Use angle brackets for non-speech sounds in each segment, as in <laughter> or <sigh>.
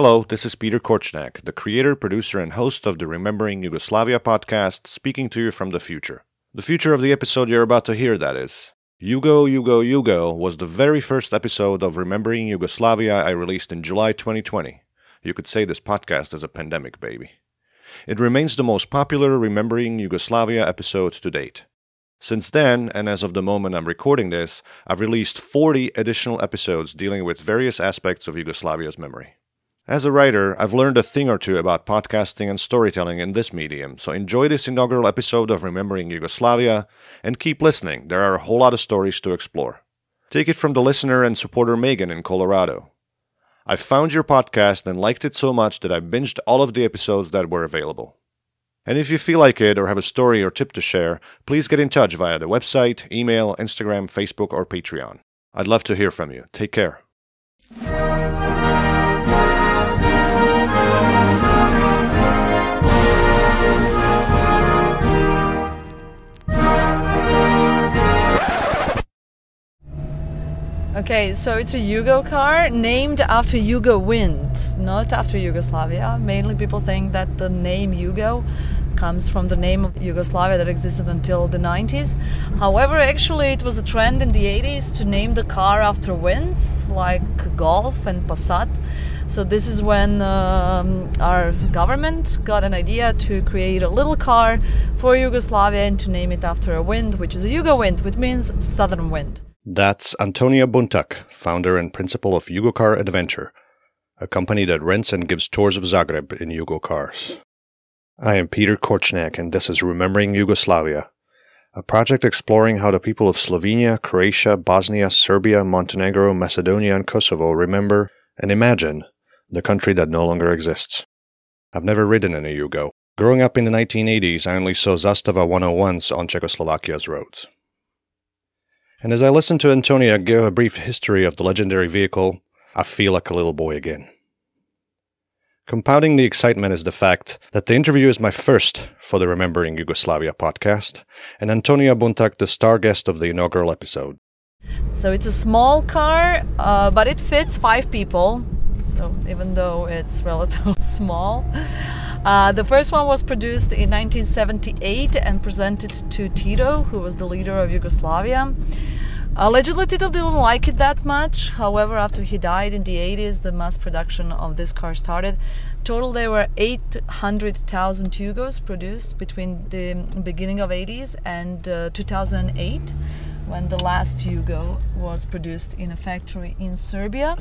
Hello, this is Peter Korchnak, the creator, producer, and host of the Remembering Yugoslavia podcast, speaking to you from the future. The future of the episode you're about to hear, that is. Yugo, Yugo, Yugo was the very first episode of Remembering Yugoslavia I released in July 2020. You could say this podcast is a pandemic baby. It remains the most popular Remembering Yugoslavia episode to date. Since then, and as of the moment I'm recording this, I've released 40 additional episodes dealing with various aspects of Yugoslavia's memory. As a writer, I've learned a thing or two about podcasting and storytelling in this medium, so enjoy this inaugural episode of Remembering Yugoslavia and keep listening. There are a whole lot of stories to explore. Take it from the listener and supporter Megan in Colorado. I found your podcast and liked it so much that I binged all of the episodes that were available. And if you feel like it or have a story or tip to share, please get in touch via the website, email, Instagram, Facebook, or Patreon. I'd love to hear from you. Take care. Okay, so it's a Yugo car named after Yugo Wind, not after Yugoslavia. Mainly people think that the name Yugo comes from the name of Yugoslavia that existed until the 90s. However, actually, it was a trend in the 80s to name the car after winds like Golf and Passat. So, this is when um, our government got an idea to create a little car for Yugoslavia and to name it after a wind, which is a Yugo wind, which means southern wind. That's Antonija Buntak, founder and principal of Yugocar Adventure, a company that rents and gives tours of Zagreb in Yugo cars. I am Peter Korchnak, and this is Remembering Yugoslavia, a project exploring how the people of Slovenia, Croatia, Bosnia, Serbia, Montenegro, Macedonia, and Kosovo remember and imagine the country that no longer exists. I've never ridden in a Yugo. Growing up in the 1980s, I only saw Zastava 101s on Czechoslovakia's roads. And as I listen to Antonia give a brief history of the legendary vehicle, I feel like a little boy again. Compounding the excitement is the fact that the interview is my first for the Remembering Yugoslavia podcast, and Antonia Buntak, the star guest of the inaugural episode. So it's a small car, uh, but it fits five people. So even though it's <laughs> relatively small, uh, the first one was produced in 1978 and presented to Tito, who was the leader of Yugoslavia. Allegedly, Tito didn't like it that much. However, after he died in the 80s, the mass production of this car started. Total, there were 800,000 Yugos produced between the beginning of 80s and uh, 2008, when the last Yugo was produced in a factory in Serbia.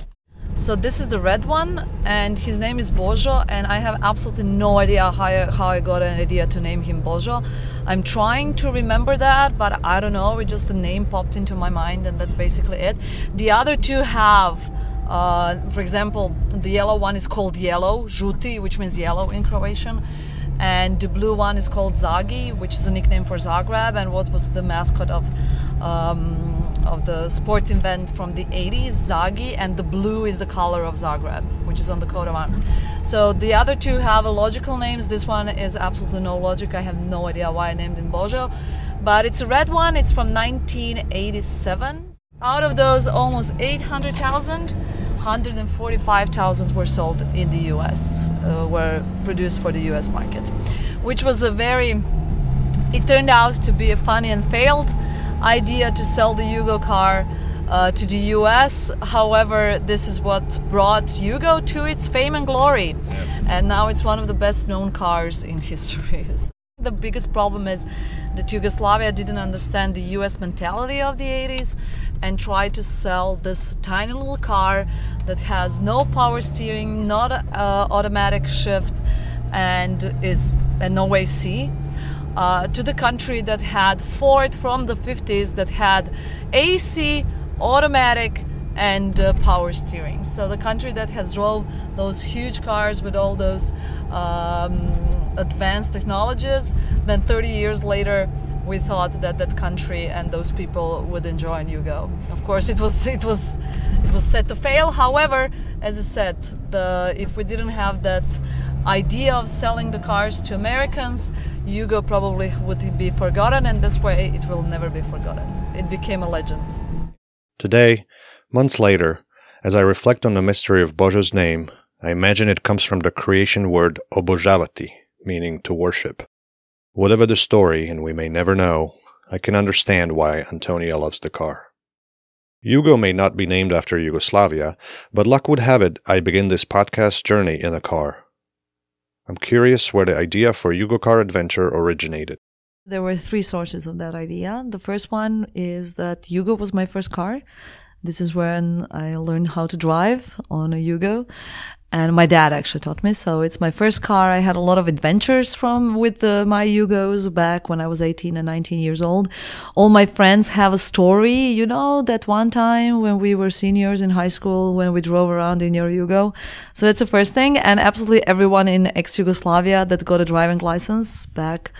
So this is the red one, and his name is Bojo, and I have absolutely no idea how I, how I got an idea to name him Bojo. I'm trying to remember that, but I don't know. It just the name popped into my mind, and that's basically it. The other two have. Uh, for example, the yellow one is called yellow, žuti, which means yellow in Croatian, and the blue one is called Zagi, which is a nickname for Zagreb, and what was the mascot of um, of the sport event from the 80s, Zagi, and the blue is the color of Zagreb, which is on the coat of arms. So the other two have a logical names. This one is absolutely no logic. I have no idea why I named it Bojo, but it's a red one. It's from 1987. Out of those almost 800,000, 145,000 were sold in the US, uh, were produced for the US market, which was a very, it turned out to be a funny and failed idea to sell the Yugo car uh, to the US. However, this is what brought Yugo to its fame and glory. Yes. And now it's one of the best known cars in <laughs> history. the biggest problem is that Yugoslavia didn't understand the US mentality of the 80s and tried to sell this tiny little car that has no power steering, not uh, automatic shift, and is and no AC uh, to the country that had Ford from the 50s that had AC, automatic, and uh, power steering. So the country that has drove those huge cars with all those um, advanced technologies, then 30 years later, we thought that that country and those people would enjoy Yugo. Of course, it was it was it was set to fail. However, as I said, the if we didn't have that idea of selling the cars to Americans, Yugo probably would be forgotten, and this way it will never be forgotten. It became a legend. Today, months later, as I reflect on the mystery of Bojo's name, I imagine it comes from the Croatian word obojavati, meaning to worship. Whatever the story, and we may never know, I can understand why Antonia loves the car. Yugo may not be named after Yugoslavia, but luck would have it I begin this podcast journey in a car. I'm curious where the idea for Yugo Car Adventure originated. There were three sources of that idea. The first one is that Yugo was my first car. This is when I learned how to drive on a Yugo and my dad actually taught me. So it's my first car. I had a lot of adventures from with the, my Yugos back when I was 18 and 19 years old. All my friends have a story, you know, that one time when we were seniors in high school when we drove around in your Yugo. So that's the first thing. And absolutely everyone in ex-Yugoslavia that got a driving license back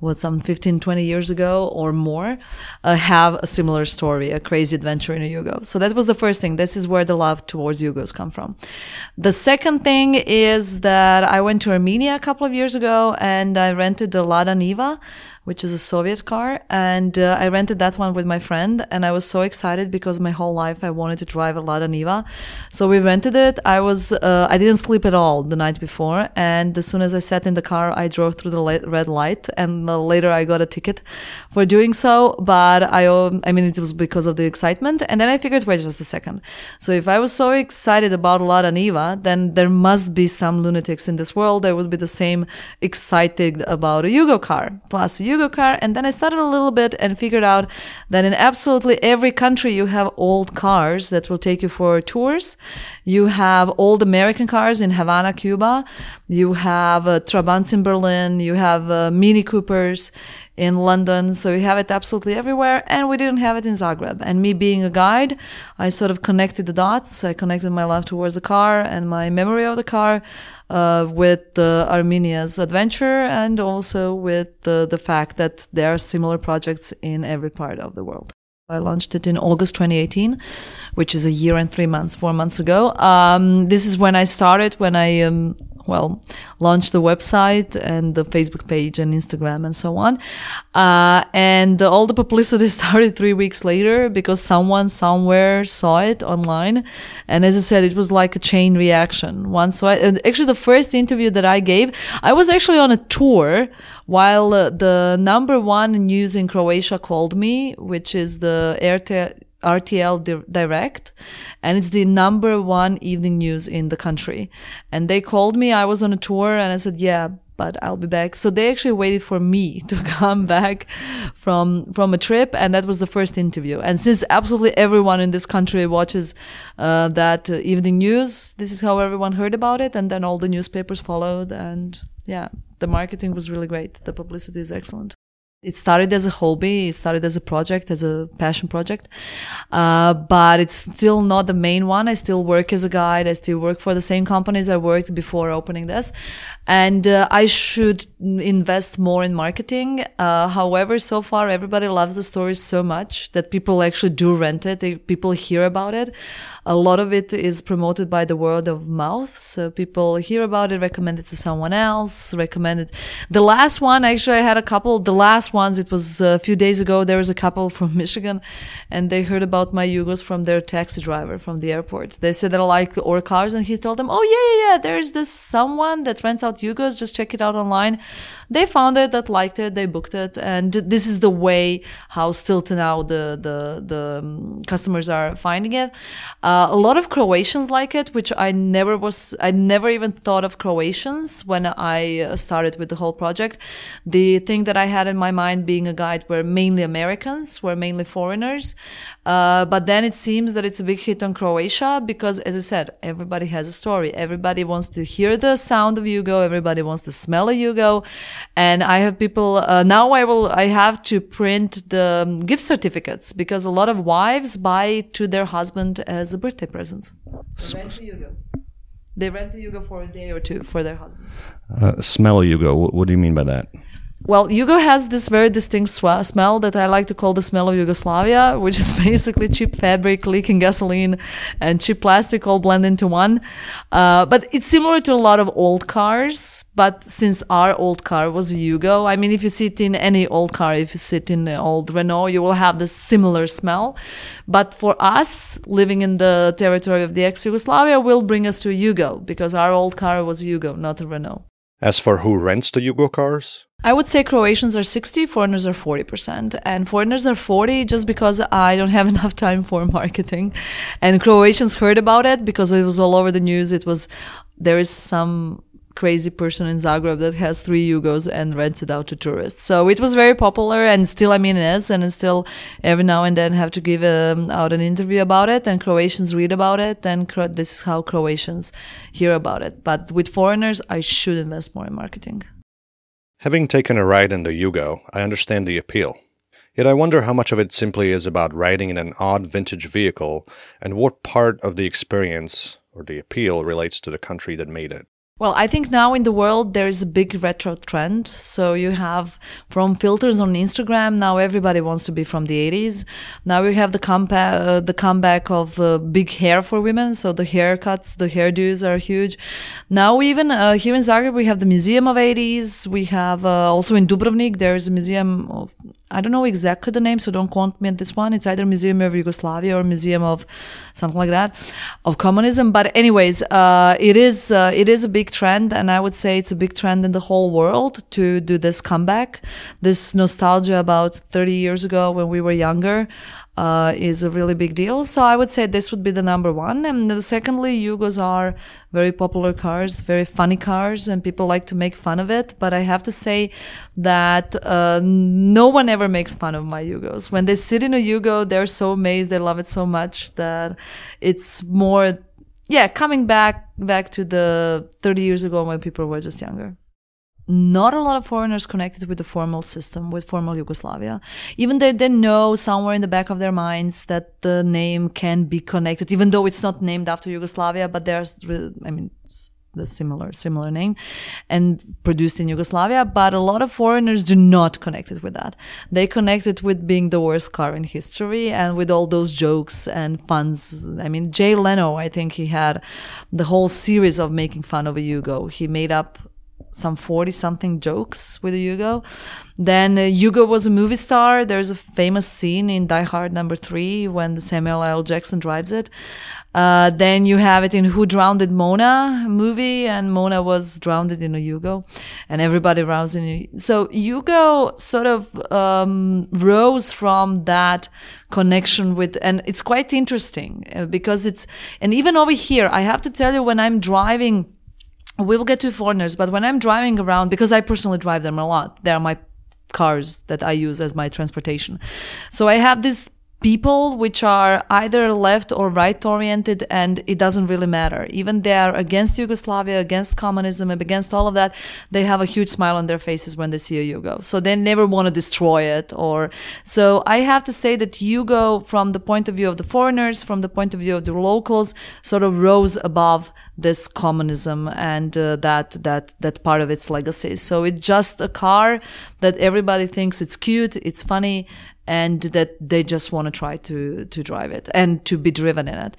what some 15 20 years ago or more uh, have a similar story a crazy adventure in a yugo. So that was the first thing. This is where the love towards yugos come from. The second thing is that i went to armenia a couple of years ago and i rented the lada niva which is a Soviet car. And uh, I rented that one with my friend. And I was so excited because my whole life I wanted to drive a Lada Niva. So we rented it. I was, uh, I didn't sleep at all the night before. And as soon as I sat in the car, I drove through the red light. And uh, later I got a ticket for doing so. But I, um, I mean, it was because of the excitement. And then I figured, wait just a second. So if I was so excited about Lada Niva, then there must be some lunatics in this world that would be the same excited about a Yugo car. Plus, Yugo car. And then I started a little bit and figured out that in absolutely every country you have old cars that will take you for tours. You have old American cars in Havana, Cuba. You have uh, Trabants in Berlin. You have uh, Mini Coopers in London. So we have it absolutely everywhere. And we didn't have it in Zagreb. And me being a guide, I sort of connected the dots. I connected my love towards the car and my memory of the car. Uh, with uh, Armenia's adventure and also with the, the fact that there are similar projects in every part of the world. I launched it in August 2018, which is a year and three months, four months ago. Um, this is when I started, when I um, well, launched the website and the Facebook page and Instagram and so on. Uh, and all the publicity <laughs> started three weeks later because someone somewhere saw it online. And as I said, it was like a chain reaction. Once, I, actually the first interview that I gave, I was actually on a tour while uh, the number one news in Croatia called me, which is the RTL RTL di- Direct, and it's the number one evening news in the country. And they called me. I was on a tour, and I said, "Yeah, but I'll be back." So they actually waited for me <laughs> to come back from from a trip, and that was the first interview. And since absolutely everyone in this country watches uh, that uh, evening news, this is how everyone heard about it, and then all the newspapers followed, and yeah, the marketing was really great. The publicity is excellent. It started as a hobby. It started as a project, as a passion project. Uh, but it's still not the main one. I still work as a guide. I still work for the same companies I worked before opening this. And uh, I should invest more in marketing. Uh, however, so far everybody loves the stories so much that people actually do rent it. They, people hear about it. A lot of it is promoted by the word of mouth. So people hear about it, recommend it to someone else, recommend it. The last one, actually, I had a couple. The last ones, it was a few days ago, there was a couple <laughs> from Michigan and they heard about my Yugos from their taxi driver from the airport. They said they like our cars and he told them, Oh, yeah, yeah, yeah, there's this someone that rents out Yugos. Just check it out online. They found it, that liked it, they booked it. And this is the way how still to now the, the, the um, customers are finding it. Uh, a lot of Croatians like it, which I never was, I never even thought of Croatians when I started with the whole project. The thing that I had in my mind mind being a guide were mainly Americans, were mainly foreigners. Uh, but then it seems that it's a big hit on Croatia because, as I said, everybody has a story. Everybody wants to hear the sound of Yugo. Everybody wants to smell a Yugo. And I have people, uh, now I will, I have to print the um, gift certificates because a lot of wives buy to their husband as a birthday presents. They rent a Yugo. They rent Yugo for a day or two for their husband. Uh, smell a Yugo. What do you mean by that? Well, Yugo has this very distinct sw- smell that I like to call the smell of Yugoslavia, which is <laughs> basically cheap fabric, leaking gasoline, and cheap plastic all blend into one. Uh, but it's similar to a lot of old cars. But since our old car was Yugo, I mean, if you sit in any old car, if you sit in an old Renault, you will have this similar smell. But for us, living in the territory of the ex-Yugoslavia will bring us to Yugo because our old car was Yugo, not a Renault. As for who rents the Yugo cars? I would say Croatians are 60, foreigners are 40%. And foreigners are 40 just because I don't have <laughs> enough time for marketing. And Croatians heard about it because it was all over the news. It was, there is some crazy person in Zagreb that has three Yugos and rents it out to tourists. So it was very popular and still, I mean, it is. And still every now and then have to give um, out an interview about it and Croatians read about it. And Cro- this is how Croatians hear about it. But with foreigners, I should invest more in marketing. Having taken a ride in the Yugo, I understand the appeal. Yet I wonder how much of it simply is about riding in an odd vintage vehicle and what part of the experience or the appeal relates to the country that made it. Well, I think now in the world there is a big retro trend. So you have from filters on Instagram. Now everybody wants to be from the 80s. Now we have the comeback, uh, the comeback of uh, big hair for women. So the haircuts, the hairdos are huge. Now even uh, here in Zagreb we have the Museum of 80s. We have uh, also in Dubrovnik there is a museum of I don't know exactly the name, so don't quote me on this one. It's either Museum of Yugoslavia or Museum of something like that of communism. But anyways, uh, it is uh, it is a big trend, and I would say it's a big trend in the whole world to do this comeback, this nostalgia about 30 years ago when we were younger. Uh, is a really big deal. So I would say this would be the number one. And the secondly, Yugos are very popular cars, very funny cars, and people like to make fun of it. But I have to say that uh, no one ever makes fun of my Yugos. When they sit in a Yugo, they're so amazed, they love it so much that it's more, yeah, coming back back to the 30 years ago when people were just younger not a lot of foreigners connected with the formal system, with formal Yugoslavia. Even though they know somewhere in the back of their minds that the name can be connected, even though it's not named after Yugoslavia, but there's, I mean, the similar similar name and produced in Yugoslavia but a lot of foreigners do not connect it with that they connect it with being the worst car in history and with all those jokes and funs I mean Jay Leno I think he had the whole series of making fun of a Yugo he made up some 40 something jokes with a Yugo. Then uh, Yugo was a movie star. There's a famous scene in Die Hard number three when Samuel L. Jackson drives it. Uh, then you have it in Who Drowned Mona movie, and Mona was drowned in a Yugo, and everybody roused in. So Yugo sort of um, rose from that connection with, and it's quite interesting uh, because it's, and even over here, I have to tell you, when I'm driving we will get to foreigners, but when I'm driving around, because I personally drive them a lot, they are my cars that I use as my transportation. So I have this people which are either left or right oriented and it doesn't really matter. Even they are against yugoslavia against communism and against all of that they have a huge smile on their faces when they see a yugo. So they never want to destroy it or so i have to say that yugo from the point of view of the foreigners from the point of view of the locals sort of rose above this communism and uh, that that that part of its legacy. So it's just a car that everybody thinks it's cute it's funny and that they just want to try to to drive it and to be driven in it.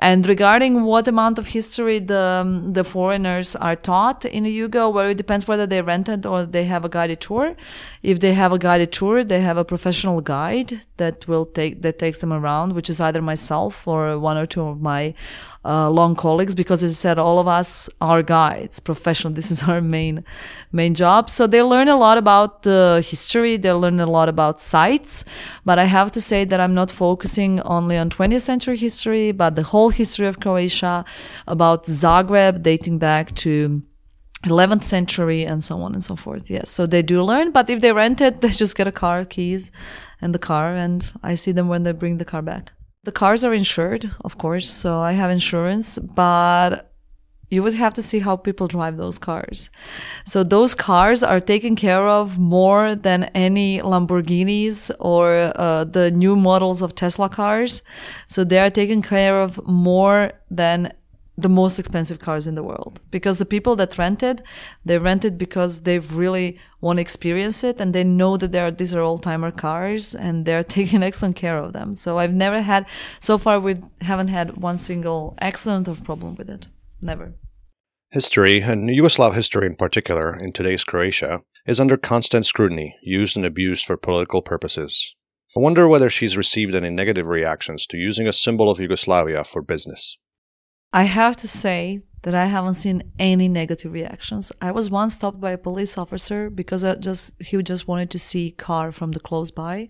And regarding what amount of history the um, the foreigners are taught in a Yugo, well, it depends whether they rent it or they have a guided tour. If they have a guided tour, they have a professional guide that will take that takes them around, which is either myself or one or two of my uh, long colleagues because as I said, all of us are guides, professional. This is <laughs> our main, main job. So they learn a lot about the history. They learn a lot about sites, but I have to say that I'm not focusing only on 20th century history, but the whole history of Croatia, about Zagreb dating back to 11th century and so on and so forth. Yes. So they do learn, but if they rent it, <laughs> they just get a car, keys and the car and I see them when they bring the car back. The cars are insured, of course, so I have insurance, but you would have to see how people drive those cars. So those cars are taken care of more than any Lamborghinis or uh, the new models of Tesla cars. So they are taken care of more than the most expensive cars in the world. Because the people that rented they rented because they really want to experience it and they know that are, these are old-timer cars and they're <laughs> taking excellent care of them. So i've never had so far we haven't had one single accident or problem with it. Never. History and yugoslav history in particular in today's croatia is under constant scrutiny used and abused for political purposes. I wonder whether she's received any negative reactions to using a symbol of yugoslavia for business I have to say that I haven't seen any negative reactions. I was once stopped by a police officer because just he just wanted to see car from the close by.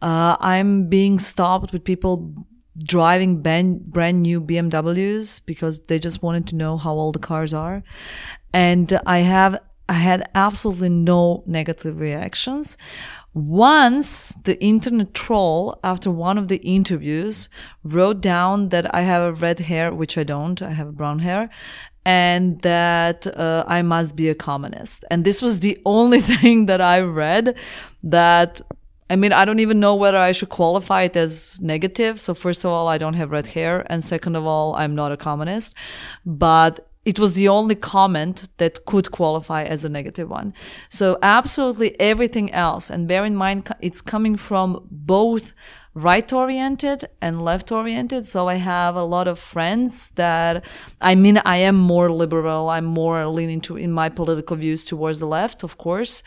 Uh, I'm being stopped with people driving brand, brand new BMWs because they just wanted to know how old the cars are, and I have I had absolutely no negative reactions. Once the internet troll, after one of the interviews, wrote down that I have a red hair, which I don't, I have brown hair, and that uh, I must be a communist. And this was the only <laughs> thing that I read that I mean, I don't even know whether I should qualify it as negative. So first of all, I don't have red hair. And second of all, I'm not a communist. But it was the only comment that could qualify as a negative one. So absolutely everything else, and bear in mind, it's coming from both right oriented and left oriented. So I have a lot of friends that, I mean, I am more liberal. I'm more leaning to, in my political views towards the left, of course.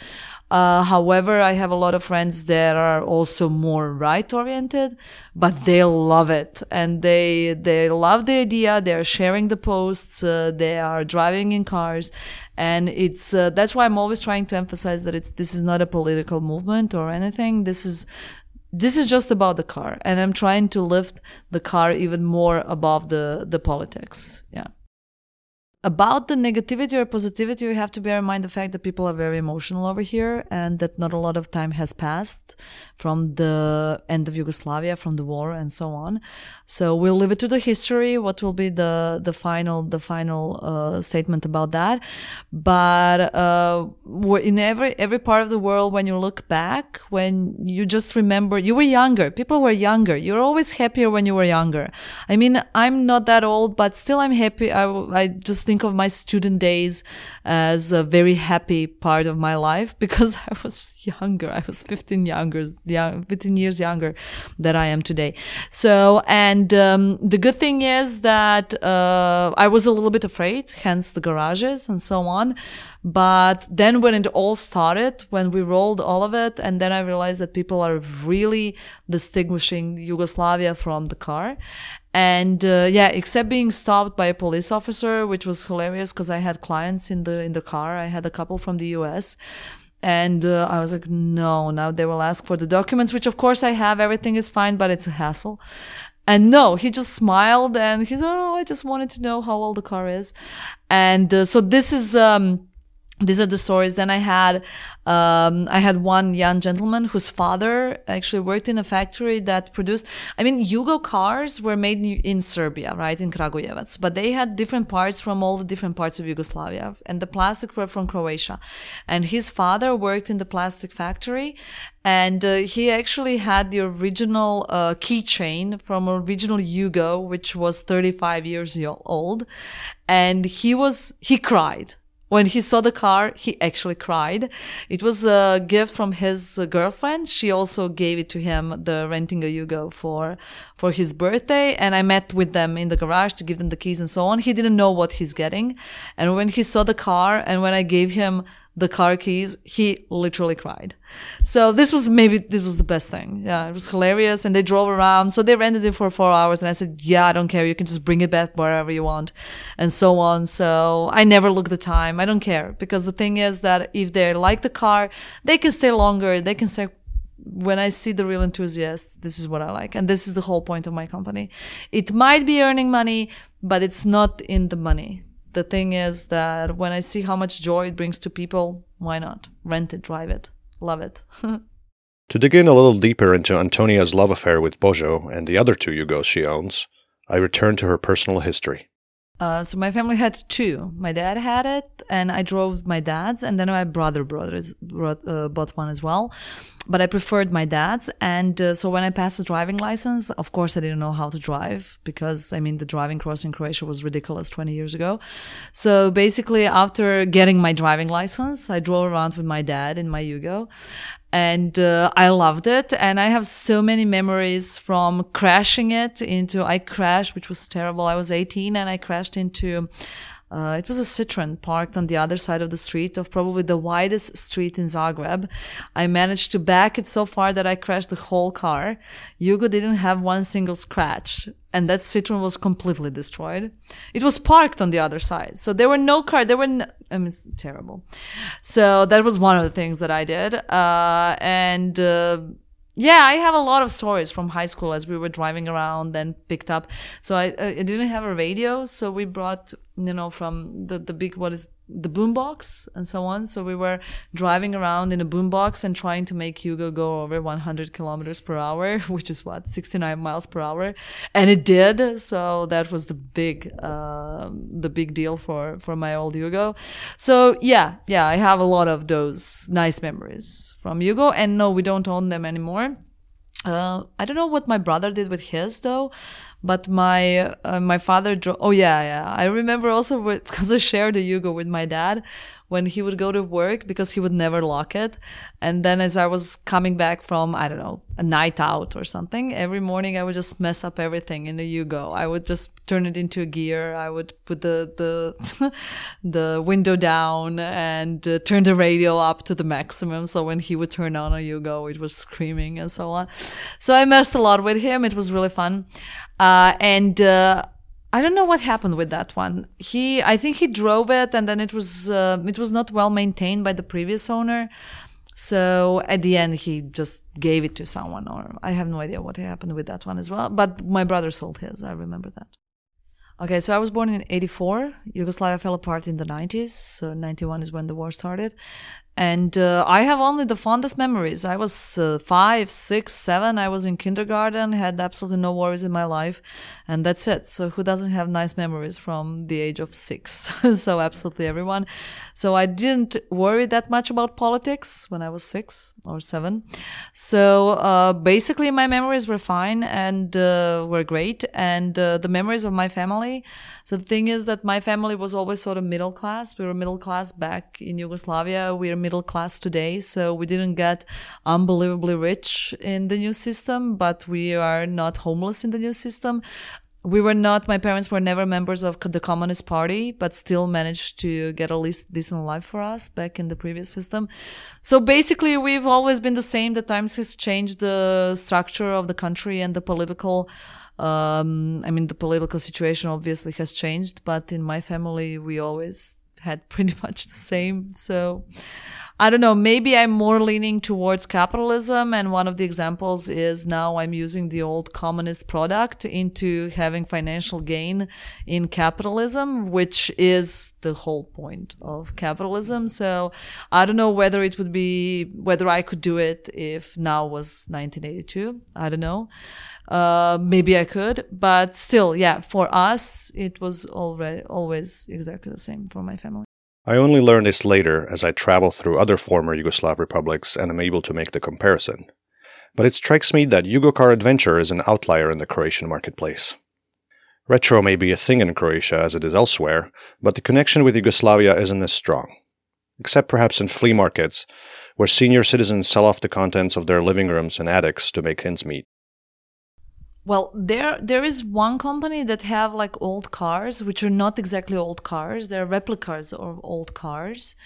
Uh, however, I have a lot of friends that are also more right oriented, but they love it and they, they love the idea. They're sharing the posts. Uh, they are driving in cars. And it's, uh, that's why I'm always trying to emphasize that it's, this is not a political movement or anything. This is, this is just about the car and i'm trying to lift the car even more above the the politics yeah about the negativity or positivity, we have to bear in mind the fact that people are very emotional over here and that not a lot of time has passed from the end of Yugoslavia, from the war and so on. So we'll leave it to the history. What will be the, the final, the final, uh, statement about that. But, uh, in every, every part of the world, when you look back, when you just remember, you were younger, people were younger. You're always happier when you were younger. I mean, I'm not that old, but still I'm happy. I, I just think of my student days as a very happy part of my life <laughs> because I was younger. I was 15 younger, young, 15 years younger than I am today. So, and um, the good thing is that uh, I was a little bit afraid, hence the garages and so on. But then when it all started, when we rolled all of it, and then I realized that people are really distinguishing Yugoslavia from the car. And uh, yeah, except being stopped by a police officer, which was hilarious because I had clients in the in the car. I had a couple from the U.S. And uh, I was like, no, now they will ask for the documents, which of course I have. Everything is fine, but it's a hassle. And no, he just smiled and he's, oh, I just wanted to know how old the car is. And uh, so this is, um, these are the stories. Then I had, um, I had one young gentleman whose father actually worked in a factory that produced, I mean, Yugo cars were made in Serbia, right? In Kragujevac, but they had different parts from all the different parts of Yugoslavia and the plastic were from Croatia. And his father worked in the plastic factory and uh, he actually had the original uh, keychain from original Yugo, which was 35 years old. And he was, he cried when he saw the car, he actually cried. It was a gift from his girlfriend. She also gave it to him, the renting a Yugo for, for his birthday. And I met with them in the garage to give them the keys and so on. He didn't know what he's getting. And when he saw the car and when I gave him the car keys, he literally cried. So this was maybe, this was the best thing. Yeah, it was hilarious. And they drove around. So they rented it for four hours. And I said, yeah, I don't care. You can just bring it back wherever you want and so on. So I never look the time. I don't care because the thing is that if they like the car, they can stay longer. They can stay when I see the real enthusiasts, this is what I like. And this is the whole point of my company. It might be earning money, but it's not in the money the thing is that when I see how much joy it brings to people, why not? Rent it, drive it, love it. <laughs> to dig in a little deeper into Antonia's love affair with Bojo and the other two Yugos she owns, I return to her personal history. Uh, so my family had two. My dad had it, and I drove my dad's, and then my brother brothers brought uh, bought one as well. But I preferred my dad's, and uh, so when I passed the driving license, of course I didn't know how to drive because I mean the driving course in Croatia was ridiculous 20 years ago. So basically, after getting my driving license, I drove around with my dad in my Yugo, and uh, I loved it. And I have so many memories from crashing it into. I crashed, which was terrible. I was 18 and I crashed into. Uh, it was a Citroen parked on the other side of the street of probably the widest street in Zagreb. I managed to back it so far that I crashed the whole car. Yugo didn't have one single scratch and that Citroen was completely destroyed. It was parked on the other side. So there were no cars. There were, no, I mean, it's terrible. So that was one of the things that I did. Uh, and, uh, yeah, I have a lot of stories from high school as we were driving around and picked up. So I, I didn't have a radio, so we brought you know from the the big what is the boombox and so on. So we were driving around in a boombox and trying to make Yugo go over 100 kilometers per hour, <laughs> which is what 69 miles per hour, and it did. So that was the big uh, the big deal for for my old Yugo. So yeah, yeah, I have a lot of those nice memories from Yugo, and no, we don't own them anymore. Uh, I don't know what my brother did with his though, but my uh, my father drove. Oh yeah, yeah. I remember also <laughs> because I shared a Yugo with my dad when he would go to work because he would never lock it. And then as I was coming back from I don't know a night out or something, every morning I would just mess up everything in the Yugo. I would just turn it into a gear. I would put the the <laughs> the window down and uh, turn the radio up to the maximum. So when he would turn on a Yugo, it was screaming and so on. So I messed a lot with him. It was really fun. Uh, and uh, I don't know what happened with that one. He, I think he drove it, and then it was uh, it was not well maintained by the previous owner. So at the end, he just gave it to someone, or I have no idea what happened with that one as well. But my brother sold his. I remember that. Okay, so I was born in 84. Yugoslavia fell apart in the 90s. So 91 is when the war started. And uh, I have only the fondest memories. I was uh, five, six, seven. I was in kindergarten, had absolutely no worries in my life. And that's it. So who doesn't have nice memories from the age of six? <laughs> so absolutely everyone. So I didn't worry that much about politics when I was six or seven. So uh, basically my memories were fine and uh, were great. And uh, the memories of my family. So the thing is that my family was always sort of middle class. We were middle class back in Yugoslavia. We are middle class today. So we didn't get unbelievably rich in the new system, but we are not homeless in the new system. We were not, my parents were never members of the Communist Party, but still managed to get a least decent life for us back in the previous system. So basically, we've always been the same. The times has changed the structure of the country and the political um, I mean, the political situation obviously has changed, but in my family, we always had pretty <laughs> much the same. So I don't know, maybe I'm more leaning towards capitalism. And one of the examples is now I'm using the old communist product into having financial gain in capitalism, which is the whole point of capitalism. So I don't know whether it would be, whether I could do it if now was 1982. I don't know. Uh, maybe I could, but still, yeah, for us, it was already always exactly the same for my family. I only learned this later as I travel through other former Yugoslav republics and am able to make the comparison. But it strikes me that Yugocar Adventure is an outlier in the Croatian marketplace. Retro may be a thing in Croatia as it is elsewhere, but the connection with Yugoslavia isn't as strong. Except perhaps in flea markets, where senior citizens sell off the contents of their living rooms and attics to make ends meet. Well, there there is one company that have like old cars, which are not exactly old cars. They're replicas of old cars,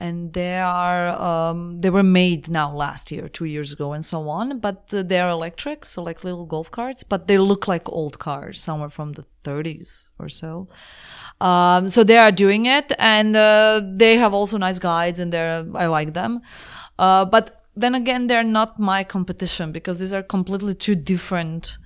and they are um, they were made now last year, two years ago, and so on. But uh, they're electric, so like little golf carts, but they look like old cars, somewhere from the 30s or so. Um, so they are doing it, and uh, they have also nice guides, and they're I like them. Uh, but then again, they're not my competition because these are completely two different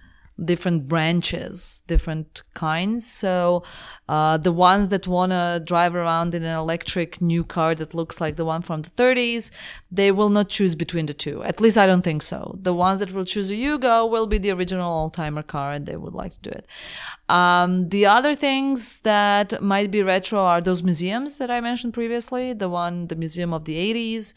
different branches, different kinds. So uh, the ones that want to drive around in an electric new car that looks like the one from the 30s, they will not choose between the two. At least I don't think so. The ones that will choose a Yugo will be the original old timer car and they would like to do it. Um, the other things that might be retro are those museums that I mentioned previously, the one, the Museum of the 80s,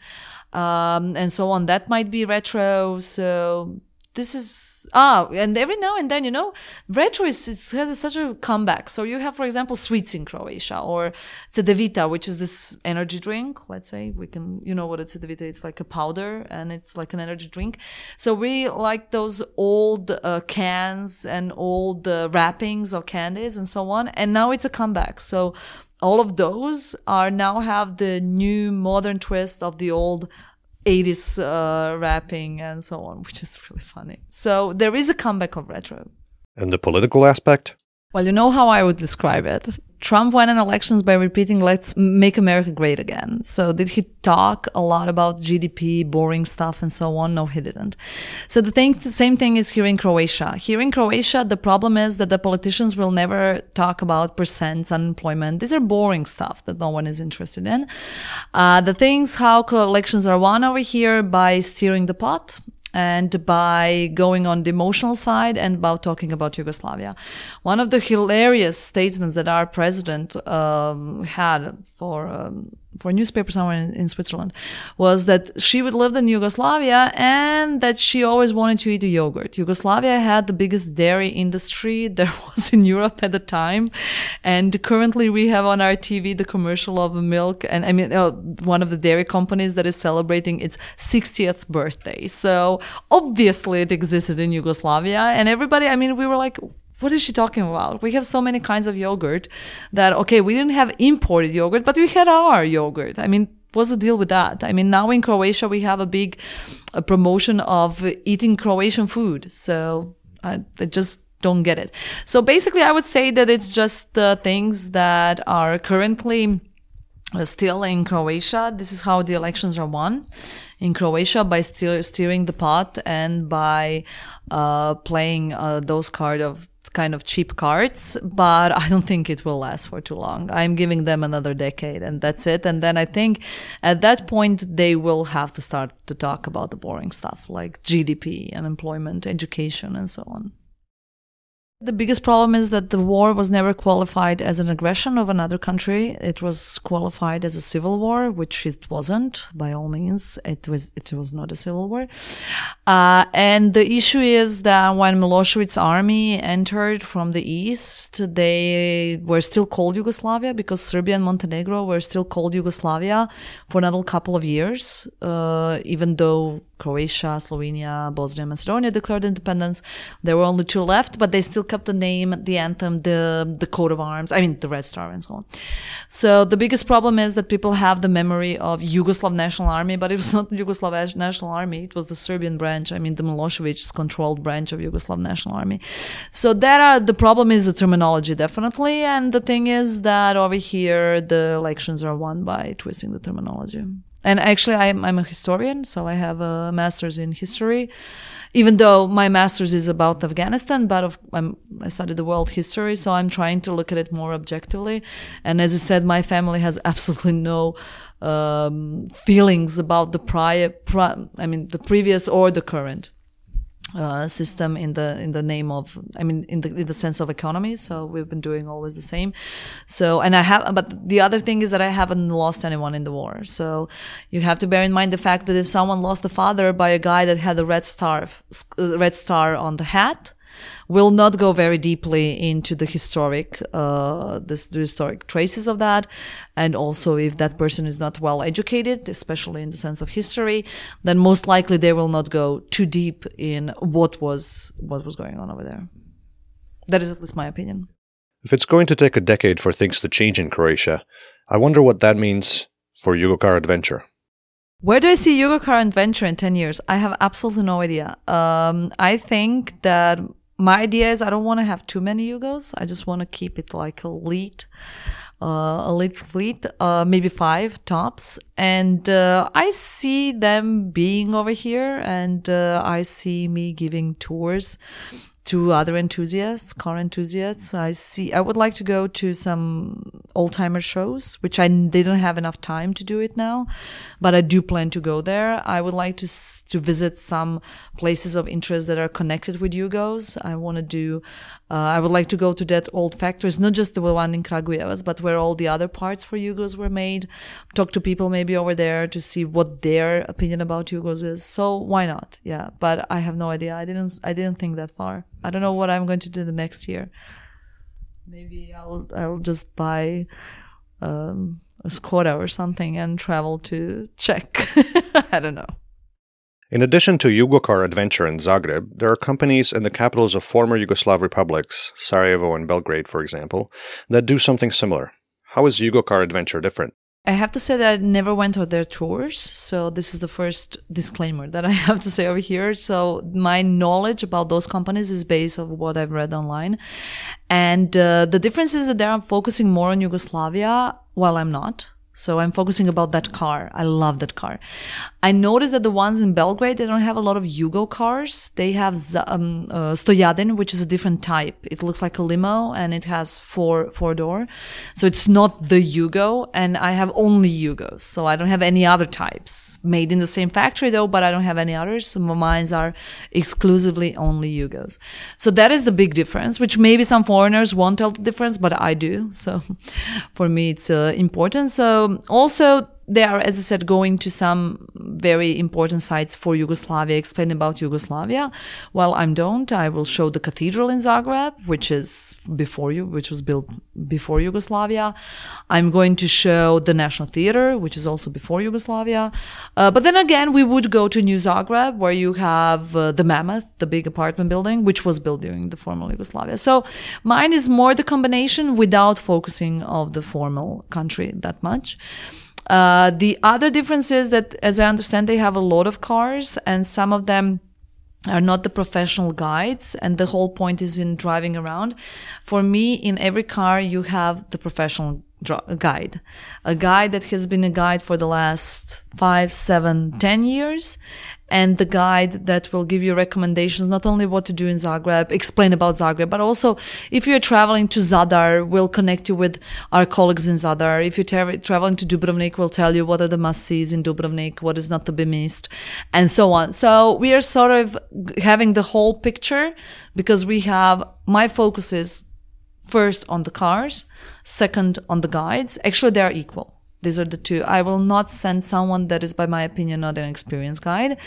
um, and so on. That might be retro. So this is ah and every now and then you know retro is has a, such a comeback. So you have for example sweets in croatia or cedevita which is this energy drink. Let's say we can you know what it's cedevita it's like a powder and it's like an energy drink. So we like those old uh, cans and old uh, wrappings of candies and so on. And now it's a comeback. So all of those are now have the new modern twist of the old 80s uh, wrapping and so on, which is really funny. So there is a comeback of retro. And the political aspect? Well, you know how I would describe it. Trump won an elections by repeating, let's make America great again. So did he talk a lot about GDP, boring stuff and so on? No, he didn't. So the thing, the same thing is here in Croatia. Here in Croatia, the problem is that the politicians will never talk about percents, unemployment. These are boring stuff that no one is interested in. Uh, the things how elections are won over here by steering the pot and by going on the emotional side and about talking about Yugoslavia. One of the hilarious statements that our president um, had for um, for a newspaper somewhere in, in, Switzerland was that she would live in Yugoslavia and that she always wanted to eat yogurt. Yugoslavia had the biggest dairy industry <laughs> there was in Europe at the time. And currently we have on our TV the commercial of milk and I mean, uh, one of the dairy companies that is celebrating its 60th birthday. So obviously it existed in Yugoslavia and everybody, I mean, we were like, what is she talking about? We have so many kinds of yogurt that, okay, we didn't have imported yogurt, but we had our yogurt. I mean, what's the deal with that? I mean, now in Croatia, we have a big a promotion of eating Croatian food. So I, I just don't get it. So basically, I would say that it's just the things that are currently still in Croatia. This is how the elections are won in Croatia by steer, steering the pot and by uh, playing uh, those kind of kind of cheap cards, but I don't think it will last for too long. I'm giving them another decade and that's it. And then I think at that point, they will have to start to talk about the boring stuff like GDP, unemployment, education, and so on. The biggest problem is that the war was never qualified as an aggression of another country. It was qualified as a civil war, which it wasn't by all means. It was, it was not a civil war. Uh, and the issue is that when Milosevic's army entered from the east, they were still called Yugoslavia because Serbia and Montenegro were still called Yugoslavia for another couple of years, uh, even though Croatia, Slovenia, Bosnia, and Macedonia declared independence. There were only two left, but they still kept the name, the anthem, the the coat of arms. I mean, the Red Star and so on. So the biggest problem is that people have the memory of Yugoslav National Army, but it was <laughs> not the Yugoslav National Army. It was the Serbian branch. I mean, the Milosevic's controlled branch of Yugoslav National Army. So that are the problem is the terminology definitely, and the thing is that over here the elections are won by twisting the terminology. And actually, I'm, I'm a historian, so I have a master's in history. Even though my master's is about Afghanistan, but of, i studied the world history, so I'm trying to look at it more objectively. And as I said, my family has <laughs> absolutely no um, feelings about the prior, pri- I mean, the previous or the current uh, system in the in the name of I mean in the in the sense of economy. So we've been doing always the same. So and I have, but the other thing is that I haven't lost anyone in the war. So you have to bear in mind the fact that if someone lost a father by a guy that had a red star red star on the hat, will not go very deeply into the historic, uh, the, the historic traces of that. And also, if that person is not well educated, especially in the sense of history, then most likely they will not go too deep in what was, what was going on over there. That is at least my opinion. If it's going to take a decade for things to change in Croatia, I wonder what that means for Yugocar Adventure. Where do I see Yugocar Adventure in 10 years? I have absolutely no idea. Um, I think that my idea is I don't want to have too many Yugos. I just want to keep it like a lead, uh, elite fleet, uh, maybe five tops. And uh, I see them being over here, and uh, I see me giving tours to other enthusiasts, car enthusiasts. I see. I would like to go to some old timer shows, which I didn't have enough time to do it now, but I do plan to go there. I would like to to visit some places of interest that are connected with Yugos. I want to do. Uh, I would like to go to that old factories, not just the one in Kragujevac, but where all the other parts for Yugos were made. Talk to people maybe over there to see what their opinion about Yugos is. So why not? Yeah, but I have no idea. I didn't. I didn't think that far. I don't know what I'm going to do the next year. Maybe I'll I'll just buy um, a Skoda or something and travel to Czech. <laughs> I don't know. In addition to Yugocar Adventure in Zagreb, there are companies in the capitals of former Yugoslav republics, Sarajevo and Belgrade, for example, that do something similar. How is Yugocar Adventure different? I have to say that I never went on their tours, so this is the first disclaimer that I <laughs> have to say over here. So my knowledge about those companies is based on what I've read online, and uh, the difference is that they're focusing more on Yugoslavia, while I'm not. So I'm focusing about that car. I love that car. I noticed that the ones in Belgrade, they don't have a lot of Yugo cars. They have um, uh, Stojadin, which is a different type. It looks like a limo and it has four, four door. So it's not the Yugo and I have only Yugos. So I don't have any other types made in the same factory though, but I don't have any others. So mine are exclusively only Yugos. So that is the big difference, which maybe some foreigners won't tell the difference, but I do. So <laughs> for me, it's uh, important. So also they are, as I said, going to some very important sites for Yugoslavia, explain about Yugoslavia. Well, I'm don't. I will show the cathedral in Zagreb, which is before you, which was built before Yugoslavia. I'm going to show the National Theater, which is also before Yugoslavia. Uh, but then again, we would go to New Zagreb, where you have uh, the Mammoth, the big apartment building, which was built during the former Yugoslavia. So mine is more the combination without focusing of the formal country that much. Uh, the other difference is that, as I understand, they have a lot of cars and some of them are not the professional guides and the whole point is in driving around. For me, in every car, you have the professional guide, a guide that has been a guide for the last five, seven, ten years and the guide that will give you recommendations, not only what to do in Zagreb, explain about Zagreb, but also if you're traveling to Zadar, we'll connect you with our colleagues in Zadar. If you're tra- traveling to Dubrovnik, we'll tell you what are the must-sees in Dubrovnik, what is not to be missed, and so on. So we are sort of having the whole picture because we have, my focus is first on the cars, second on the guides. Actually, they are equal. These are the two. I will not send someone that is, by my opinion, not an experienced guide.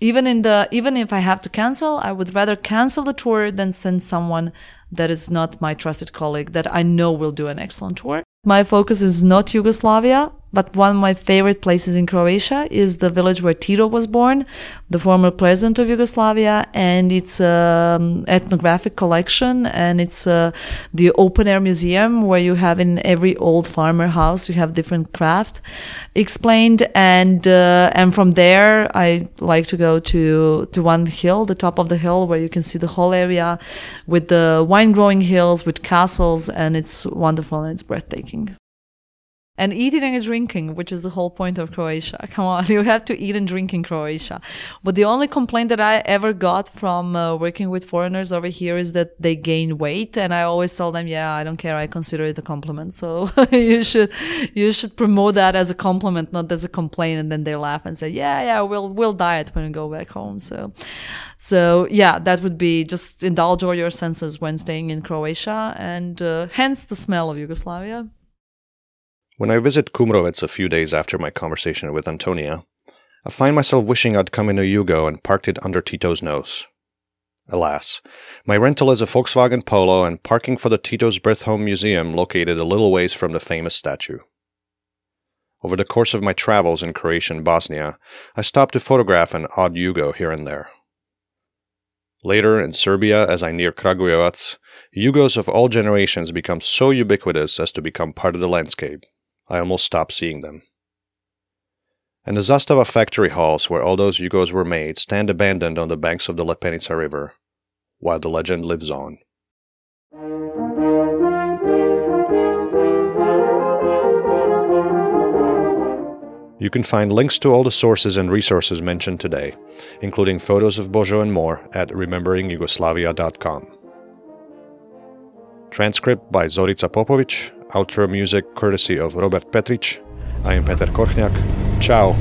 Even in the, even if I have to cancel, I would rather cancel the tour than send someone that is not my trusted colleague that I know will do an excellent tour. My focus is not Yugoslavia, but one of my favorite places in Croatia is the village where Tito was born, the former president of Yugoslavia, and it's an ethnographic collection, and it's uh, the open air museum where you have in every old farmer house you have different craft explained, and uh, and from there I like to go to to one hill, the top of the hill, where you can see the whole area with the wine growing hills with castles, and it's wonderful and it's breathtaking drinking. And eating and drinking, which is the whole point of Croatia. <laughs> Come on, you have to eat and drink in Croatia. But the only complaint that I ever got from uh, working with foreigners over here is that they gain weight. And I always tell them, yeah, I don't care. I consider it a compliment. <laughs> So <laughs> you should, you should promote that as a compliment, not as a complaint. And then they laugh and say, yeah, yeah, we'll, we'll diet when we go back home. So, so yeah, that would be just indulge all your senses when staying in Croatia and uh, hence the smell of Yugoslavia. When I visit Kumrovec a few days after my conversation with Antonia, I find myself wishing I'd come in a Yugo and parked it under Tito's nose. Alas, my rental is a Volkswagen Polo and parking for the Tito's Birth Home Museum located a little ways from the famous statue. Over the course of my travels in Croatia and Bosnia, I stopped to photograph an odd Yugo here and there. Later, in Serbia, as I near Kragujevac, Yugos of all generations become so ubiquitous as to become part of the landscape. I almost stopped seeing them. And the Zastava factory halls where all those Yugos were made stand abandoned on the banks of the Lepenica River, while the legend lives on. You can find links to all the sources and resources mentioned today, including photos of Bojo and more, at rememberingyugoslavia.com. Transcript by Zorica Popovic, outro music courtesy of Robert Petrich. I am Peter Korchnak. Ciao.